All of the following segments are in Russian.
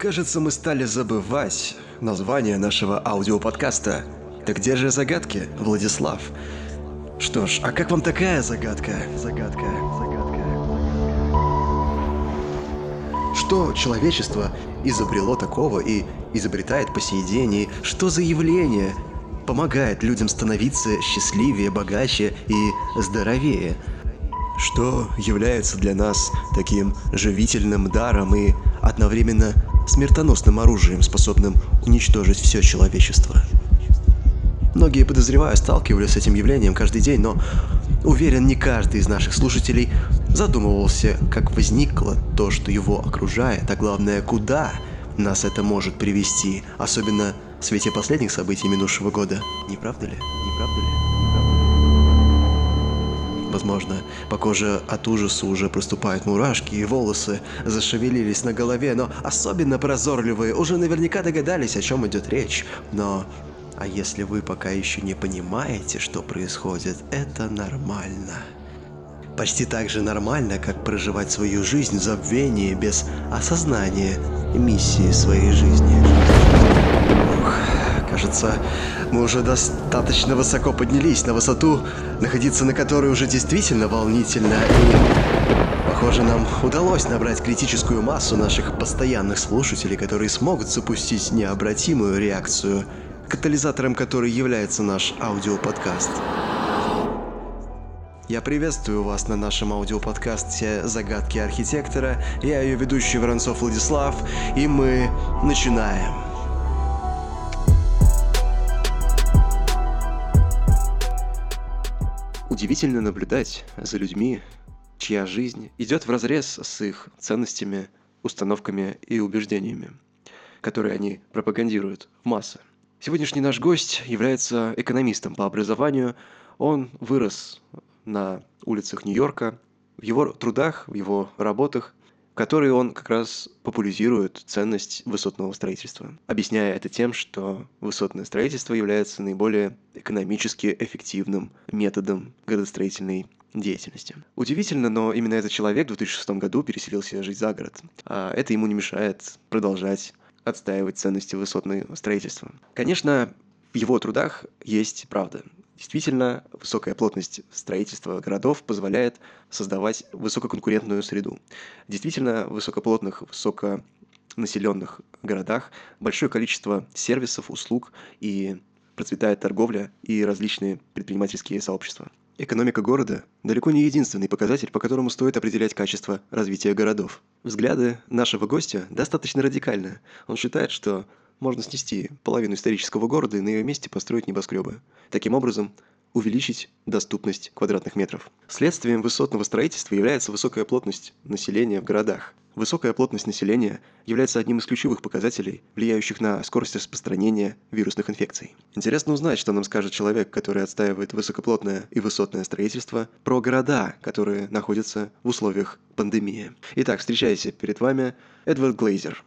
Кажется, мы стали забывать название нашего аудиоподкаста. Так где же загадки, Владислав? Что ж, а как вам такая загадка? Загадка, загадка. Что человечество изобрело такого и изобретает по сей день, и что за явление помогает людям становиться счастливее, богаче и здоровее? Что является для нас таким живительным даром и одновременно смертоносным оружием, способным уничтожить все человечество. Многие, подозреваю, сталкивались с этим явлением каждый день, но уверен, не каждый из наших слушателей задумывался, как возникло то, что его окружает, а главное, куда нас это может привести, особенно в свете последних событий минувшего года. Не правда ли? Не правда ли? Возможно, по коже от ужаса уже проступают мурашки, и волосы зашевелились на голове, но особенно прозорливые уже наверняка догадались, о чем идет речь. Но а если вы пока еще не понимаете, что происходит, это нормально. Почти так же нормально, как проживать свою жизнь в забвении без осознания миссии своей жизни. Ух, кажется, мы уже достаточно высоко поднялись на высоту, находиться на которой уже действительно волнительно и... Похоже, нам удалось набрать критическую массу наших постоянных слушателей, которые смогут запустить необратимую реакцию, катализатором которой является наш аудиоподкаст. Я приветствую вас на нашем аудиоподкасте «Загадки архитектора». Я ее ведущий Воронцов Владислав, и мы начинаем. Удивительно наблюдать за людьми, чья жизнь идет в разрез с их ценностями, установками и убеждениями, которые они пропагандируют в массы. Сегодняшний наш гость является экономистом по образованию. Он вырос на улицах Нью-Йорка. В его трудах, в его работах который он как раз популяризирует ценность высотного строительства, объясняя это тем, что высотное строительство является наиболее экономически эффективным методом градостроительной деятельности. Удивительно, но именно этот человек в 2006 году переселился жить за город, а это ему не мешает продолжать отстаивать ценности высотного строительства. Конечно, в его трудах есть правда. Действительно, высокая плотность строительства городов позволяет создавать высококонкурентную среду. Действительно, в высокоплотных, высоконаселенных городах большое количество сервисов, услуг и процветает торговля и различные предпринимательские сообщества. Экономика города – далеко не единственный показатель, по которому стоит определять качество развития городов. Взгляды нашего гостя достаточно радикальны. Он считает, что можно снести половину исторического города и на ее месте построить небоскребы. Таким образом, увеличить доступность квадратных метров. Следствием высотного строительства является высокая плотность населения в городах. Высокая плотность населения является одним из ключевых показателей, влияющих на скорость распространения вирусных инфекций. Интересно узнать, что нам скажет человек, который отстаивает высокоплотное и высотное строительство, про города, которые находятся в условиях пандемии. Итак, встречайте перед вами Эдвард Глейзер,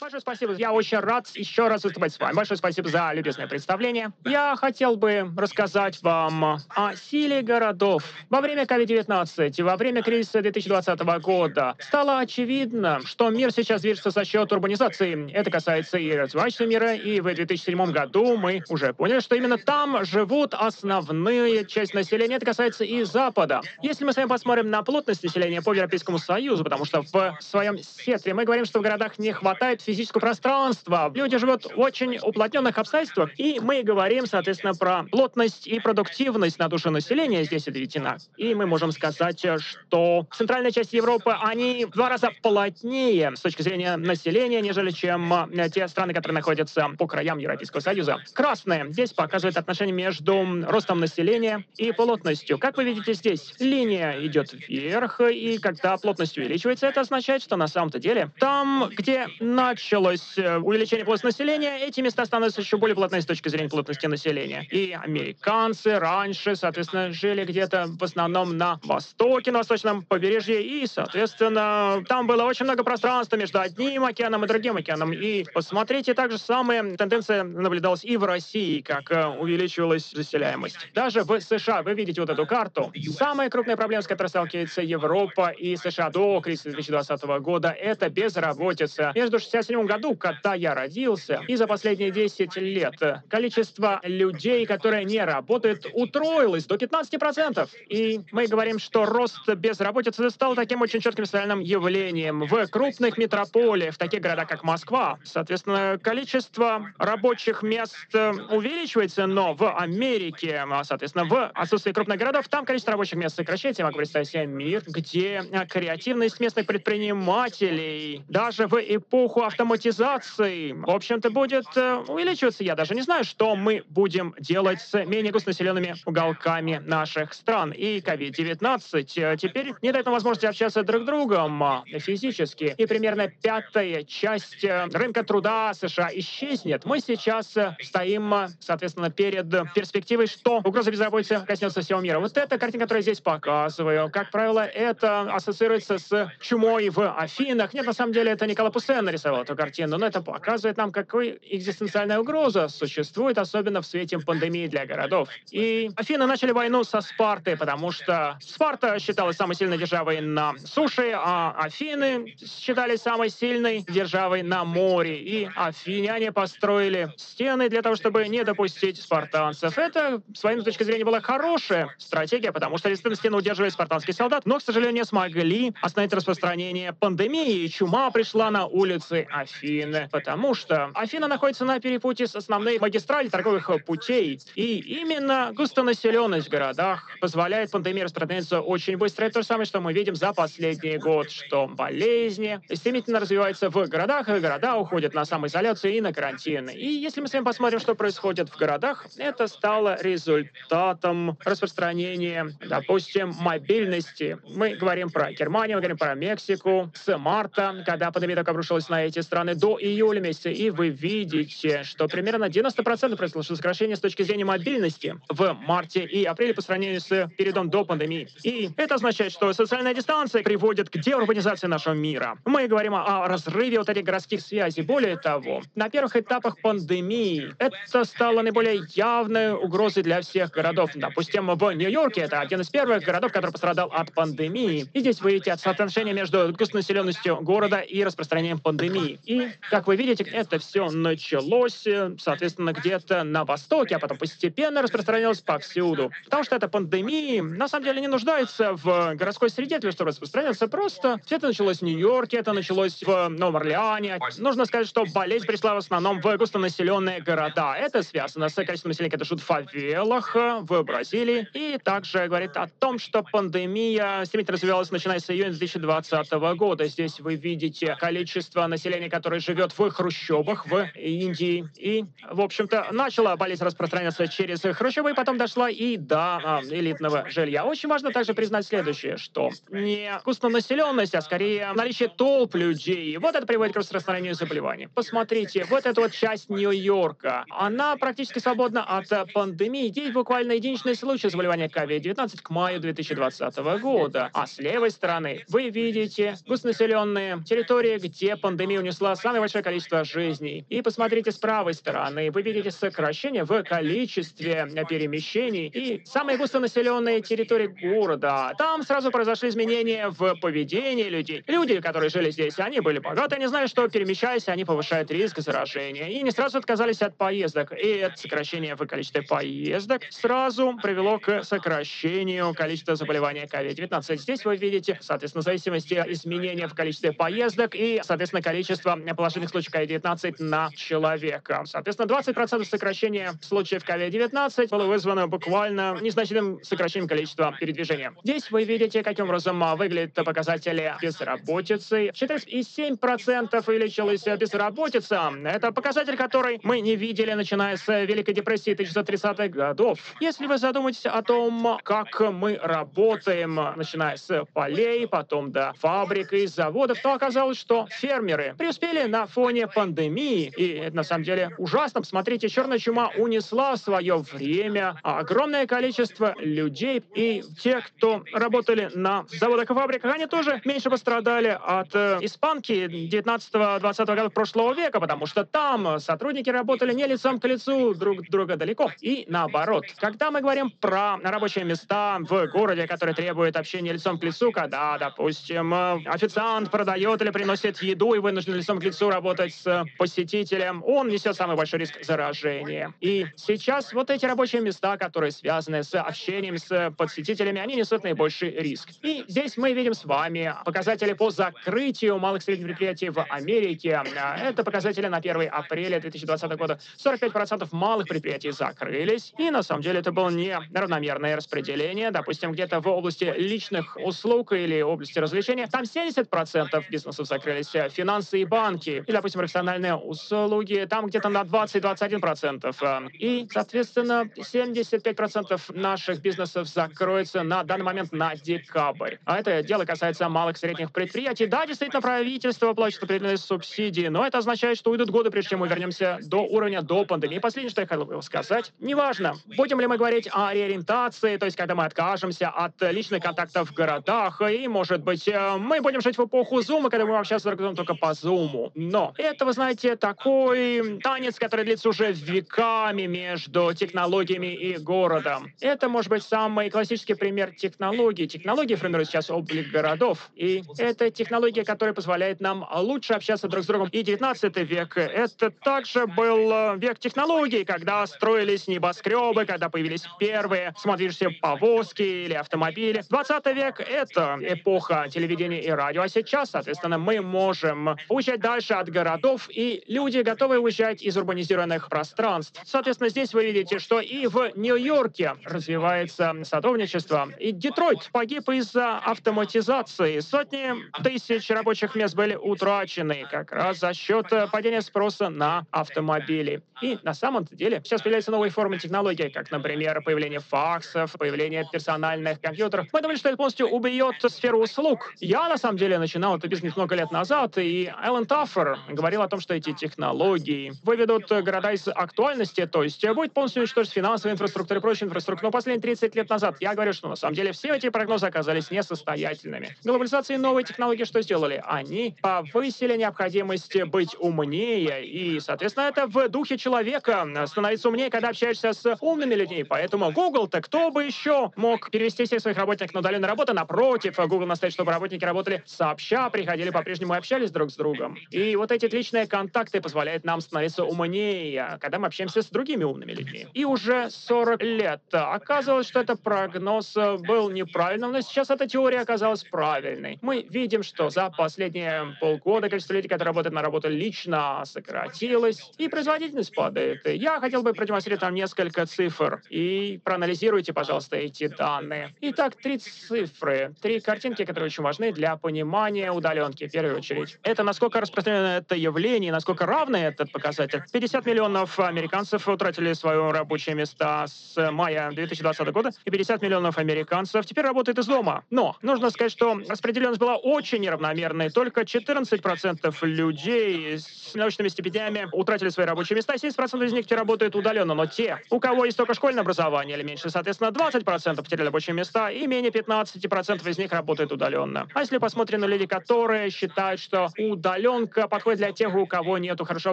Большое спасибо. Я очень рад еще раз выступать с вами. Большое спасибо за любезное представление. Я хотел бы рассказать вам о силе городов. Во время COVID-19, во время кризиса 2020 года стало очевидно, что мир сейчас движется за счет урбанизации. Это касается и развивающегося мира, и в 2007 году мы уже поняли, что именно там живут основные часть населения. Это касается и Запада. Если мы с вами посмотрим на плотность населения по Европейскому Союзу, потому что в своем сетре мы говорим, что в городах не хватает физического пространства. Люди живут в очень уплотненных обстоятельствах, и мы говорим, соответственно, про плотность и продуктивность на душу населения здесь отведена. И мы можем сказать, что центральная часть Европы, они в два раза плотнее с точки зрения населения, нежели чем э, те страны, которые находятся по краям Европейского Союза. Красное здесь показывает отношение между ростом населения и плотностью. Как вы видите здесь, линия идет вверх, и когда плотность увеличивается, это означает, что на самом-то деле там, где на началось э, увеличение плотности населения, эти места становятся еще более плотными с точки зрения плотности населения. И американцы раньше, соответственно, жили где-то в основном на востоке, на восточном побережье, и, соответственно, там было очень много пространства между одним океаном и другим океаном. И посмотрите, также самая тенденция наблюдалась и в России, как э, увеличивалась заселяемость. Даже в США, вы видите вот эту карту, самая крупная проблема, с которой сталкивается Европа и США до кризиса 2020 года, это безработица. Между 60 1967 году, когда я родился, и за последние 10 лет количество людей, которые не работают, утроилось до 15%. И мы говорим, что рост безработицы стал таким очень четким социальным явлением в крупных метрополиях, в таких городах, как Москва. Соответственно, количество рабочих мест увеличивается, но в Америке, соответственно, в отсутствии крупных городов, там количество рабочих мест сокращается. Я могу представить себе мир, где креативность местных предпринимателей даже в эпоху автоматизации, в общем-то, будет э, увеличиваться. Я даже не знаю, что мы будем делать с менее густонаселенными уголками наших стран. И COVID-19 э, теперь не дает нам возможности общаться друг с другом э, физически. И примерно пятая часть рынка труда США исчезнет. Мы сейчас стоим, соответственно, перед перспективой, что угроза безработицы коснется всего мира. Вот эта картинка, которую я здесь показываю, как правило, это ассоциируется с чумой в Афинах. Нет, на самом деле, это Никола Пуссен нарисовал эту картину, но это показывает нам, какой экзистенциальная угроза существует, особенно в свете пандемии для городов. И Афины начали войну со Спартой, потому что Спарта считалась самой сильной державой на суше, а Афины считались самой сильной державой на море. И афиняне построили стены для того, чтобы не допустить спартанцев. Это, с военной точки зрения, была хорошая стратегия, потому что действительно стены удерживали спартанских солдат, но, к сожалению, не смогли остановить распространение пандемии, и чума пришла на улицы Афины, потому что Афина находится на перепутье с основной магистралью торговых путей, и именно густонаселенность в городах позволяет пандемии распространяться очень быстро. Это то же самое, что мы видим за последний год, что болезни стремительно развиваются в городах, и города уходят на самоизоляцию и на карантин. И если мы с вами посмотрим, что происходит в городах, это стало результатом распространения, допустим, мобильности. Мы говорим про Германию, мы говорим про Мексику с марта, когда пандемия так обрушилась на эти страны, до июля месяца. И вы видите, что примерно 90% произошло сокращение с точки зрения мобильности в марте и апреле по сравнению с периодом до пандемии. И это означает, что социальная дистанция приводит к деурбанизации нашего мира. Мы говорим о разрыве вот этих городских связей. Более того, на первых этапах пандемии это стало наиболее явной угрозой для всех городов. Допустим, в Нью-Йорке это один из первых городов, который пострадал от пандемии. И здесь вы видите соотношение между густонаселенностью города и распространением пандемии. И, как вы видите, это все началось, соответственно, где-то на востоке, а потом постепенно распространилось повсюду. Потому что эта пандемия, на самом деле, не нуждается в городской среде для того, чтобы распространяться. Просто все это началось в Нью-Йорке, это началось в Новом Орлеане. Нужно сказать, что болезнь пришла в основном в густонаселенные города. Это связано с количеством населения, которое живут в фавелах в Бразилии. И также говорит о том, что пандемия стремительно развивалась начиная с июня 2020 года. Здесь вы видите количество населения, которое живет в хрущобах в Индии. И, в общем-то, начала болезнь распространяться через хрущобы, и потом дошла и до а, элитного жилья. Очень важно также признать следующее, что не густонаселенность, а скорее наличие толп людей. Вот это приводит к распространению заболеваний. Посмотрите, вот эта вот часть Нью-Йорка, она практически свободна от пандемии. Здесь буквально единичный случай заболевания COVID-19 к маю 2020 года. А с левой стороны вы видите густонаселенные территории, где пандемия унесла самое большое количество жизней. И посмотрите с правой стороны, вы видите сокращение в количестве перемещений и самые густонаселенные территории города. Там сразу произошли изменения в поведении людей. Люди, которые жили здесь, они были богаты, они знали, что перемещаясь, они повышают риск заражения. И не сразу отказались от поездок. И это сокращение в количестве поездок сразу привело к сокращению количества заболевания COVID-19. Здесь вы видите, соответственно, зависимости изменения в количестве поездок и, соответственно, количество положительных случаев COVID-19 на человека. Соответственно, 20% сокращения случаев COVID-19 было вызвано буквально незначительным сокращением количества передвижения. Здесь вы видите, каким образом выглядят показатели безработицы. 4,7% увеличилась безработица. Это показатель, который мы не видели, начиная с Великой депрессии 1930-х годов. Если вы задумаетесь о том, как мы работаем, начиная с полей, потом до фабрик и заводов, то оказалось, что фермеры преуспели на фоне пандемии. И это на самом деле ужасно. Смотрите, черная чума унесла в свое время огромное количество людей. И те, кто работали на заводах и фабриках, они тоже меньше пострадали от э, испанки 19-20 годов прошлого века, потому что там сотрудники работали не лицом к лицу друг друга далеко. И наоборот. Когда мы говорим про рабочие места в городе, которые требуют общения лицом к лицу, когда, допустим, официант продает или приносит еду и вынужден нужно лицом к лицу работать с посетителем, он несет самый большой риск заражения. И сейчас вот эти рабочие места, которые связаны с общением с посетителями, они несут наибольший риск. И здесь мы видим с вами показатели по закрытию малых и средних предприятий в Америке. Это показатели на 1 апреля 2020 года. 45% малых предприятий закрылись. И на самом деле это было не равномерное распределение. Допустим, где-то в области личных услуг или области развлечения, там 70% бизнесов закрылись. Финансы и банки, или, допустим, профессиональные услуги, там где-то на 20-21%. И, соответственно, 75% наших бизнесов закроется на данный момент на декабрь. А это дело касается малых и средних предприятий. Да, действительно, правительство платит определенные субсидии, но это означает, что уйдут годы, прежде чем мы вернемся до уровня до пандемии. Последнее, что я хотел бы сказать, неважно, будем ли мы говорить о реориентации, то есть когда мы откажемся от личных контактов в городах, и, может быть, э, мы будем жить в эпоху Зума, когда мы общаться друг с другом только по Зуму. Но это, вы знаете, такой танец, который длится уже веками между технологиями и городом. Это, может быть, самый классический пример технологий. Технологии формируют сейчас облик городов, и это технология, которая позволяет нам лучше общаться друг с другом. И 19 век — это также был век технологий, когда строились небоскребы, когда появились первые самодвижущиеся повозки или автомобили. 20 век — это эпоха телевидения и радио, а сейчас, соответственно, мы можем уезжать дальше от городов, и люди готовы уезжать из урбанизированных пространств. Соответственно, здесь вы видите, что и в Нью-Йорке развивается садовничество, и Детройт погиб из-за автоматизации. Сотни тысяч рабочих мест были утрачены как раз за счет падения спроса на автомобили. И на самом деле сейчас появляются новые формы технологий, как, например, появление факсов, появление персональных компьютеров. Мы думали, что это полностью убьет сферу услуг. Я, на самом деле, начинал этот бизнес много лет назад, и Эллен Таффер говорил о том, что эти технологии выведут города из актуальности, то есть будет полностью уничтожить финансовую инфраструктуру и прочую инфраструктуру. Но последние 30 лет назад я говорю, что на самом деле все эти прогнозы оказались несостоятельными. Глобализация и новые технологии что сделали? Они повысили необходимость быть умнее, и, соответственно, это в духе человека становиться умнее, когда общаешься с умными людьми. Поэтому Google-то кто бы еще мог перевести всех своих работников на удаленную работу? Напротив, Google настоит, чтобы работники работали сообща, приходили по-прежнему и общались друг с другом. И вот эти личные контакты позволяют нам становиться умнее, когда мы общаемся с другими умными людьми. И уже 40 лет оказывалось, что этот прогноз был неправильным, но сейчас эта теория оказалась правильной. Мы видим, что за последние полгода количество людей, которые работают на работу лично, сократилось, и производительность падает. Я хотел бы продемонстрировать вам несколько цифр, и проанализируйте, пожалуйста, эти данные. Итак, три цифры, три картинки, которые очень важны для понимания удаленки, в первую очередь. Это насколько распространено это явление, насколько равный этот показатель. 50 миллионов американцев утратили свое рабочее место с мая 2020 года, и 50 миллионов американцев теперь работают из дома. Но нужно сказать, что распределенность была очень неравномерной. Только 14% людей с научными стипендиями утратили свои рабочие места, 70% из них теперь работают удаленно. Но те, у кого есть только школьное образование или меньше, соответственно, 20% потеряли рабочие места, и менее 15% из них работают удаленно. А если посмотрим на людей, которые считают, что удаленка подходит для тех, у кого нет хорошего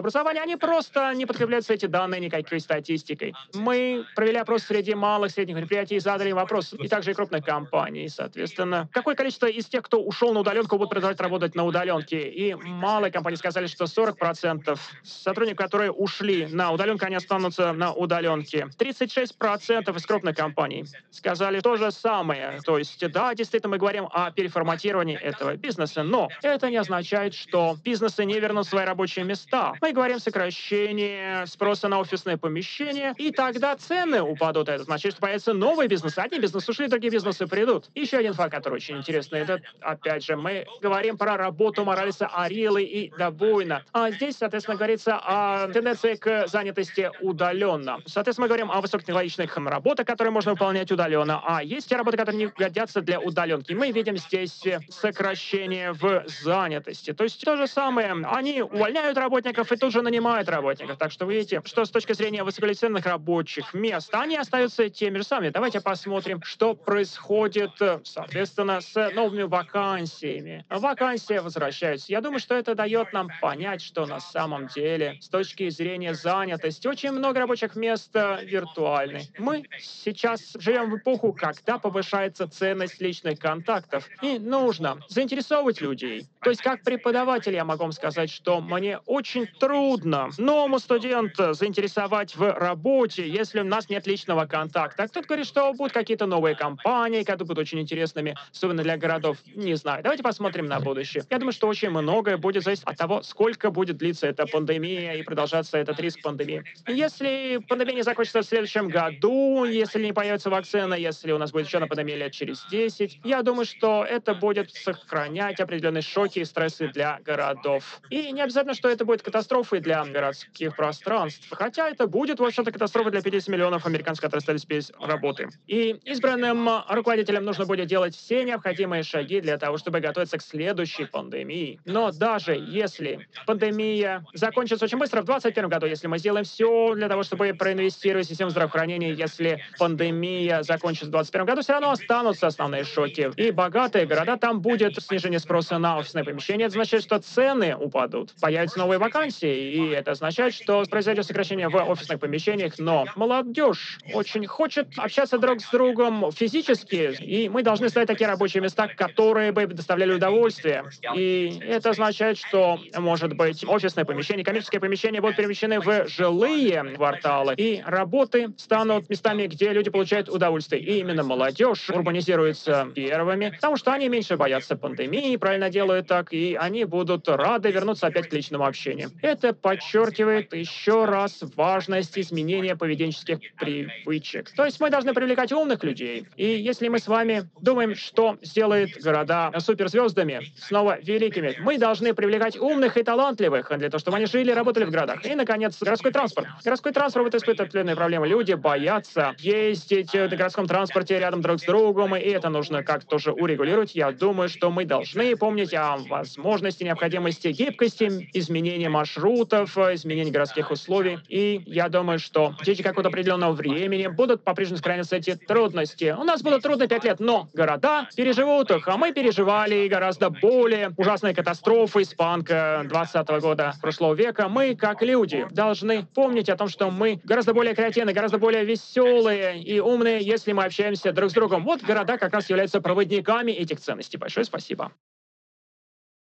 образования, они просто не подкрепляются эти данные никакой статистикой. Мы провели опрос среди малых, средних предприятий и задали вопрос, и также и крупных компаний, соответственно. Какое количество из тех, кто ушел на удаленку, будут продолжать работать на удаленке? И малые компании сказали, что 40% сотрудников, которые ушли на удаленку, они останутся на удаленке. 36% из крупных компаний сказали то же самое. То есть, да, действительно, мы говорим о переформатировании этого бизнеса, но это не означает, что бизнесы не вернут свои рабочие места. Мы говорим сокращение спроса на офисные помещения, и тогда цены упадут. Это значит, что появятся новые бизнесы. Одни бизнесы ушли, другие бизнесы придут. Еще один факт, который очень интересный. Это, опять же, мы говорим про работу Моралиса Арилы и Дабуйна. А здесь, соответственно, говорится о тенденции к занятости удаленно. Соответственно, мы говорим о высокотехнологичных работах, которые можно выполнять удаленно. А есть те работы, которые не годятся для удаленки. Мы видим здесь сокращение в занятости. То есть то же самое. Они увольняют работников и тут же нанимают работников. Так что вы видите, что с точки зрения высококвалифицированных рабочих мест, они остаются теми же самыми. Давайте посмотрим, что происходит, соответственно, с новыми вакансиями. Вакансии возвращаются. Я думаю, что это дает нам понять, что на самом деле, с точки зрения занятости, очень много рабочих мест э, виртуальны. Мы сейчас живем в эпоху, когда повышается ценность личных контактов. И нужно заинтересовывать людей. То есть как преподаватель преподаватель, я могу вам сказать, что мне очень трудно новому студенту заинтересовать в работе, если у нас нет личного контакта. Кто-то говорит, что будут какие-то новые компании, которые будут очень интересными, особенно для городов. Не знаю. Давайте посмотрим на будущее. Я думаю, что очень многое будет зависеть от того, сколько будет длиться эта пандемия и продолжаться этот риск пандемии. Если пандемия не закончится в следующем году, если не появится вакцина, если у нас будет еще одна пандемия лет через 10, я думаю, что это будет сохранять определенные шоки и стрессы для городов. И не обязательно, что это будет катастрофой для городских пространств, хотя это будет, в общем-то, катастрофой для 50 миллионов американцев, которые остались без работы. И избранным руководителям нужно будет делать все необходимые шаги для того, чтобы готовиться к следующей пандемии. Но даже если пандемия закончится очень быстро в 2021 году, если мы сделаем все для того, чтобы проинвестировать в систему здравоохранения, если пандемия закончится в 2021 году, все равно останутся основные шоки. И богатые города, там будет снижение спроса на офисные помещения. Это означает, что цены упадут, появятся новые вакансии, и это означает, что произойдет сокращение в офисных помещениях. Но молодежь очень хочет общаться друг с другом физически, и мы должны создать такие рабочие места, которые бы доставляли удовольствие. И это означает, что, может быть, офисные помещения, коммерческие помещения будут перемещены в жилые кварталы, и работы станут местами, где люди получают удовольствие. И именно молодежь урбанизируется первыми, потому что они меньше боятся пандемии, правильно делают так, и они будут рады вернуться опять к личному общению. Это подчеркивает еще раз важность изменения поведенческих привычек. То есть мы должны привлекать умных людей. И если мы с вами думаем, что сделает города суперзвездами, снова великими, мы должны привлекать умных и талантливых для того, чтобы они жили и работали в городах. И, наконец, городской транспорт. Городской транспорт испытывает определенные проблемы. Люди боятся ездить на городском транспорте рядом друг с другом, и это нужно как-то тоже урегулировать. Я думаю, что мы должны помнить о возможности, необходимости гибкости, изменения маршрутов, изменения городских условий. И я думаю, что в течение какого-то определенного времени будут по-прежнему сохраняться эти трудности. У нас было трудно пять лет, но города переживут их, а мы переживали гораздо более ужасные катастрофы испанка 20 года прошлого века. Мы, как люди, должны помнить о том, что мы гораздо более креативны, гораздо более веселые и умные, если мы общаемся друг с другом. Вот города как раз являются проводниками этих ценностей. Большое спасибо.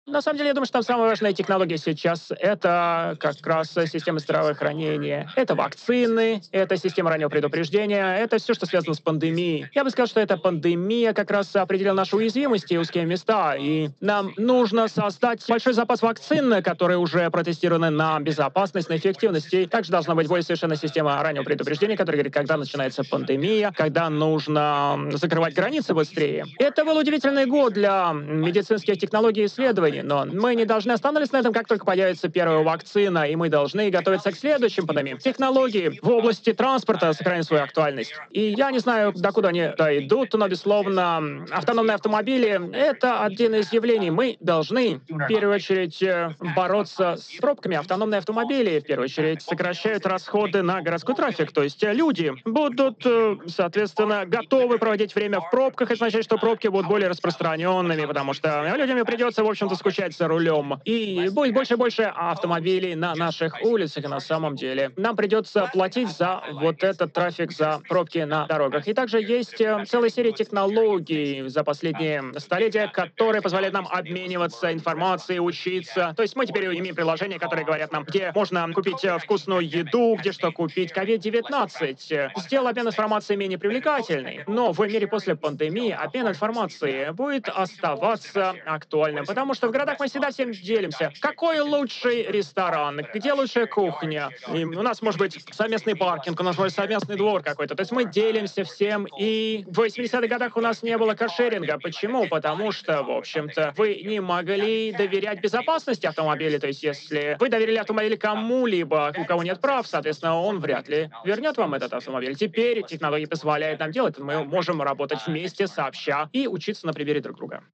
На самом деле, я думаю, что там самая важная технология сейчас — это как раз система здравоохранения. Это вакцины, это система раннего предупреждения, это все, что связано с пандемией. Я бы сказал, что эта пандемия как раз определила наши уязвимости и узкие места, и нам нужно создать большой запас вакцин, которые уже протестированы на безопасность, на эффективность. И также должна быть более совершенная система раннего предупреждения, которая говорит, когда начинается пандемия, когда нужно закрывать границы быстрее. Это был удивительный год для медицинских технологий и исследований но мы не должны остановиться на этом, как только появится первая вакцина, и мы должны готовиться к следующим пандемиям. Технологии в области транспорта сохраняют свою актуальность. И я не знаю, докуда они дойдут, но, безусловно, автономные автомобили — это один из явлений. Мы должны, в первую очередь, э, бороться с пробками. Автономные автомобили, в первую очередь, сокращают расходы на городской трафик. То есть люди будут, э, соответственно, готовы проводить время в пробках. Это означает, что пробки будут более распространенными, потому что людям придется, в общем-то, скучать за рулем. И будет больше и больше автомобилей на наших улицах, на самом деле нам придется платить за вот этот трафик, за пробки на дорогах. И также есть э, целая серия технологий за последние столетия, которые позволяют нам обмениваться информацией, учиться. То есть мы теперь имеем приложения, которые говорят нам, где можно купить э, вкусную еду, где что купить. COVID-19 сделал обмен информацией менее привлекательный. Но в мире после пандемии обмен информацией будет оставаться актуальным, потому что городах мы всегда всем делимся. Какой лучший ресторан? Где лучшая кухня? И у нас может быть совместный паркинг, у нас может быть совместный двор какой-то. То есть мы делимся всем. И в 80-х годах у нас не было каршеринга. Почему? Потому что, в общем-то, вы не могли доверять безопасности автомобиля. То есть если вы доверили автомобиль кому-либо, у кого нет прав, соответственно, он вряд ли вернет вам этот автомобиль. Теперь технологии позволяют нам делать. Мы можем работать вместе, сообща и учиться на примере друг друга.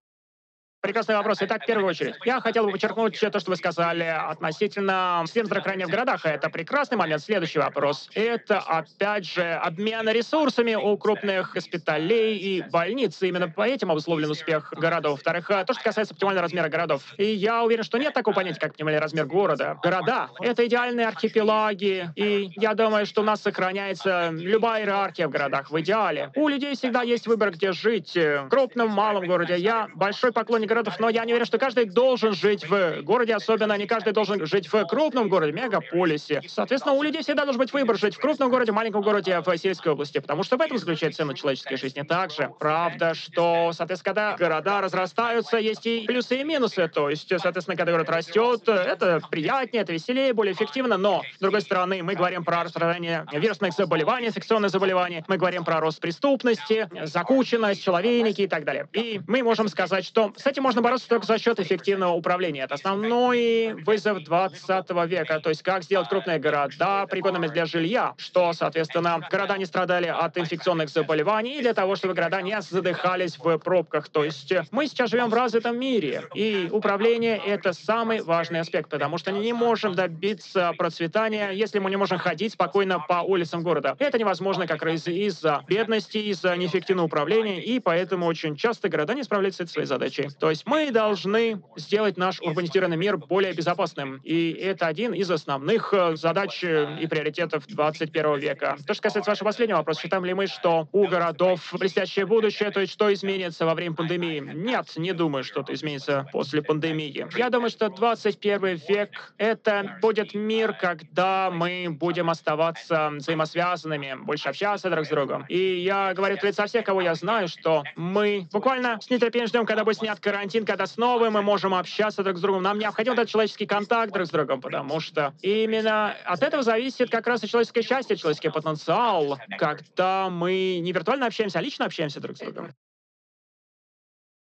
Прекрасный вопрос. Итак, в первую очередь, я хотел бы подчеркнуть то, что вы сказали относительно систем здравоохранения в городах. Это прекрасный момент. Следующий вопрос. Это, опять же, обмен ресурсами у крупных госпиталей и больниц. Именно по этим обусловлен успех городов. Во-вторых, то, что касается оптимального размера городов. И я уверен, что нет такого понятия, как оптимальный размер города. Города — это идеальные архипелаги. И я думаю, что у нас сохраняется любая иерархия в городах в идеале. У людей всегда есть выбор, где жить. В крупном, малом городе. Я большой поклонник городов, но я не уверен, что каждый должен жить в городе, особенно не каждый должен жить в крупном городе, мегаполисе. Соответственно, у людей всегда должен быть выбор жить в крупном городе, маленьком городе, в сельской области, потому что в этом заключается цена человеческой жизни. Также правда, что, соответственно, когда города разрастаются, есть и плюсы и минусы. То есть, соответственно, когда город растет, это приятнее, это веселее, более эффективно, но, с другой стороны, мы говорим про распространение вирусных заболеваний, инфекционных заболеваний, мы говорим про рост преступности, закученность, человейники и так далее. И мы можем сказать, что с этим можно бороться только за счет эффективного управления. Это основной вызов 20 века. То есть как сделать крупные города пригодными для жилья, что, соответственно, города не страдали от инфекционных заболеваний, и для того, чтобы города не задыхались в пробках. То есть мы сейчас живем в развитом мире, и управление — это самый важный аспект, потому что не можем добиться процветания, если мы не можем ходить спокойно по улицам города. Это невозможно как раз из-за бедности, из-за неэффективного управления, и поэтому очень часто города не справляются с своей задачей. То есть мы должны сделать наш урбанизированный мир более безопасным, и это один из основных э, задач и приоритетов 21 века. То, что касается вашего последнего вопроса, считаем ли мы, что у городов блестящее будущее, то есть что изменится во время пандемии? Нет, не думаю, что это изменится после пандемии. Я думаю, что 21 век — это будет мир, когда мы будем оставаться взаимосвязанными, больше общаться друг с другом. И я говорю от лица всех, кого я знаю, что мы буквально с нетерпением ждем, когда будет снят карантин, когда снова мы можем общаться друг с другом. Нам необходим этот человеческий контакт друг с другом, потому что именно от этого зависит как раз и человеческое счастье, человеческий потенциал, когда мы не виртуально общаемся, а лично общаемся друг с другом.